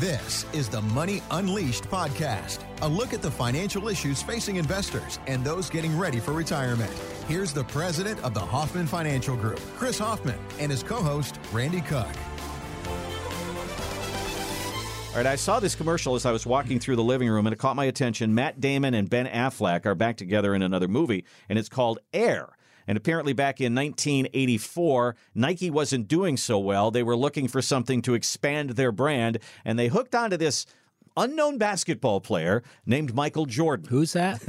This is the Money Unleashed podcast, a look at the financial issues facing investors and those getting ready for retirement. Here's the president of the Hoffman Financial Group, Chris Hoffman, and his co host, Randy Cook. All right, I saw this commercial as I was walking through the living room and it caught my attention. Matt Damon and Ben Affleck are back together in another movie, and it's called Air. And apparently, back in 1984, Nike wasn't doing so well. They were looking for something to expand their brand, and they hooked onto this unknown basketball player named Michael Jordan. Who's that?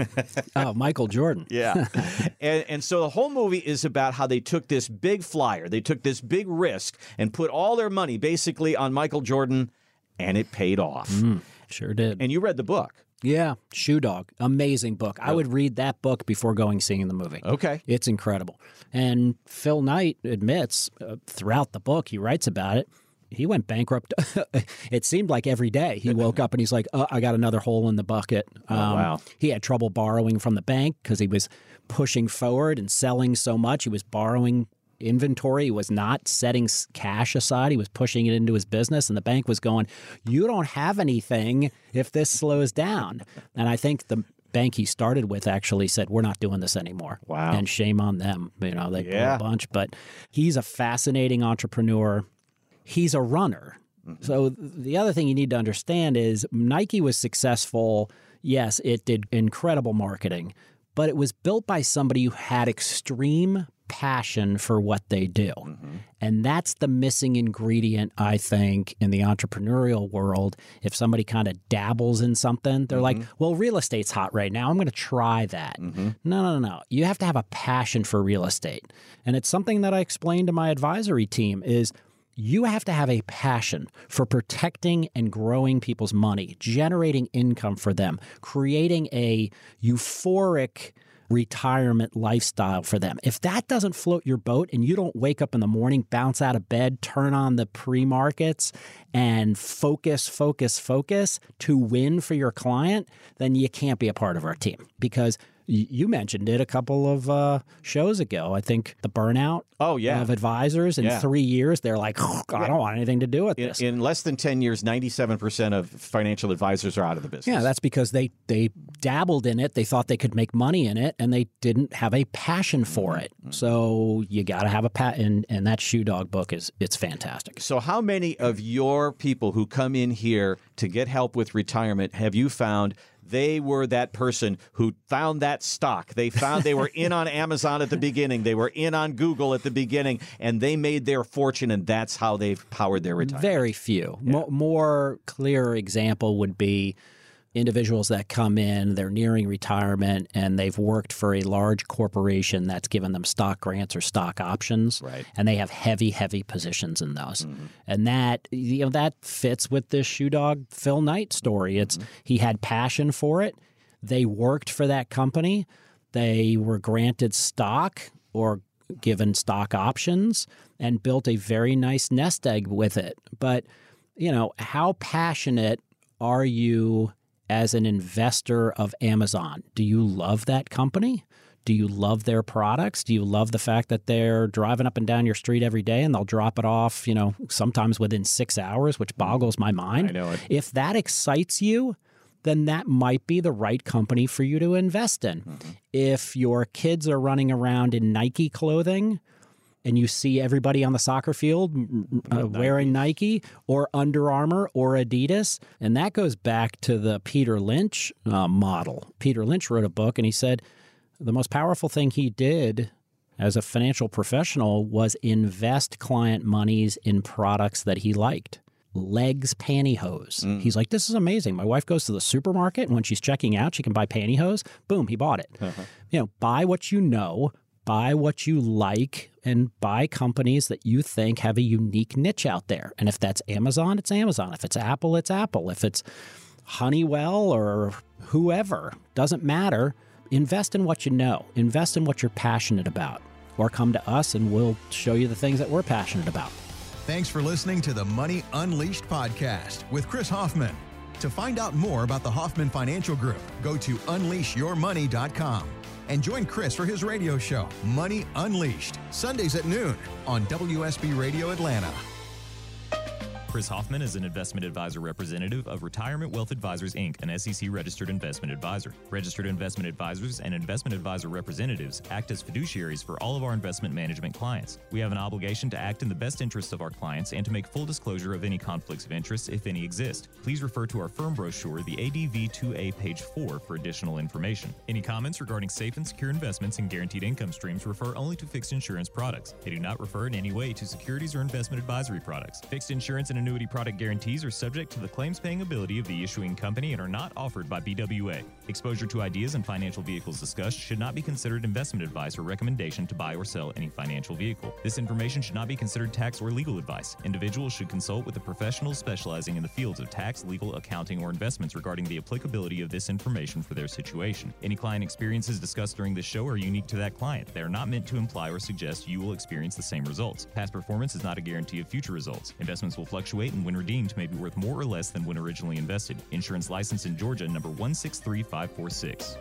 oh, Michael Jordan. Yeah. and, and so the whole movie is about how they took this big flyer, they took this big risk, and put all their money basically on Michael Jordan, and it paid off. Mm, sure did. And you read the book. Yeah, Shoe Dog, amazing book. I would read that book before going seeing the movie. Okay. It's incredible. And Phil Knight admits uh, throughout the book, he writes about it. He went bankrupt. it seemed like every day he woke up and he's like, oh, I got another hole in the bucket. Um, wow. He had trouble borrowing from the bank because he was pushing forward and selling so much. He was borrowing inventory. He was not setting cash aside. He was pushing it into his business, and the bank was going, You don't have anything if this slows down. And I think the bank he started with actually said, We're not doing this anymore. Wow. And shame on them. You know, they Yeah. a bunch. But he's a fascinating entrepreneur. He's a runner. Mm-hmm. So the other thing you need to understand is Nike was successful. Yes, it did incredible marketing, but it was built by somebody who had extreme passion for what they do. Mm-hmm. And that's the missing ingredient, I think, in the entrepreneurial world. If somebody kind of dabbles in something, they're like, mm-hmm. well, real estate's hot right now. I'm going to try that. Mm-hmm. No, no, no, no. You have to have a passion for real estate. And it's something that I explained to my advisory team is you have to have a passion for protecting and growing people's money, generating income for them, creating a euphoric retirement lifestyle for them. If that doesn't float your boat and you don't wake up in the morning, bounce out of bed, turn on the pre markets and focus, focus, focus to win for your client, then you can't be a part of our team because you mentioned it a couple of uh, shows ago. I think the burnout Oh, yeah. of advisors in Yeah. three years, they're like, "Oh, I don't want anything to do with In, this. in less than 10 years, 97% of financial advisors are out of the business. yeah, that's because they they dabbled in it. They thought they could make money in it, and they didn't have a passion for it. So you got to have a pat. And, and that Shoe Dog book is it's fantastic. So, how many of your people who come in here to get help with retirement have you found they were that person who found that stock? They found they were in on Amazon at the beginning, they were in on Google at the beginning, and they made their fortune, and that's how they've powered their retirement. Very few. Mo- more clear example would be individuals that come in, they're nearing retirement, and they've worked for a large corporation that's given them stock grants or stock options, Right. and they have heavy, heavy positions in those, mm-hmm. and that you know that fits with this shoe dog Phil Knight story. It's mm-hmm. he had passion for it. They worked for that company. They were granted stock or given stock options and built a very nice nest egg with it. But, you know, how passionate are you as an investor of Amazon? Do you love that company? Do you love their products? Do you love the fact that they're driving up and down your street every day and they'll drop it off, you know, sometimes within six hours, which boggles my mind? I know it. If that excites you, then that might be the right company for you to invest in. Mm-hmm. If your kids are running around in Nike clothing and you see everybody on the soccer field uh, wearing Nike or Under Armour or Adidas, and that goes back to the Peter Lynch uh, model. Peter Lynch wrote a book and he said the most powerful thing he did as a financial professional was invest client monies in products that he liked. L'eggs pantyhose. He's like, this is amazing. My wife goes to the supermarket, and when she's checking out, she can buy pantyhose. Boom, he bought it. You know, buy what you know, buy what you like, and buy companies that you think have a unique niche out there. And if that's Amazon, it's Amazon. If it's Apple, it's Apple. If it's Honeywell or whoever, doesn't matter. Invest in what you know, invest in what you're passionate about, or come to us and we'll show you the things that we're passionate about. Thanks for listening to the Money Unleashed podcast with Chris Hoffman. To find out more about the Hoffman Financial Group, go to unleashyourmoney.com and join Chris for his radio show, Money Unleashed, Sundays at noon on WSB Radio Atlanta. Chris Hoffman is an investment advisor representative of Retirement Wealth Advisors Inc., an SEC registered investment advisor. Registered investment advisors and investment advisor representatives act as fiduciaries for all of our investment management clients. We have an obligation to act in the best interests of our clients and to make full disclosure of any conflicts of interest, if any exist. Please refer to our firm brochure, the ADV 2A, page 4, for additional information. Any comments regarding safe and secure investments and guaranteed income streams refer only to fixed insurance products. They do not refer in any way to securities or investment advisory products. Fixed insurance and annuity product guarantees are subject to the claims paying ability of the issuing company and are not offered by RWA. Exposure to ideas and financial vehicles discussed should not be considered investment advice or recommendation to buy or sell any financial vehicle. This information should not be considered tax or legal advice. Individuals should consult with a professional specializing in the fields of tax, legal, accounting, or investments regarding the applicability of this information for their situation. Any client experiences discussed during this show are unique to that client. They are not meant to imply or suggest you will experience the same results. Past performance is not a guarantee of future results. Investments will fluctuate and when redeemed may be worth more or less than when originally invested. Insurance license in Georgia number 163546.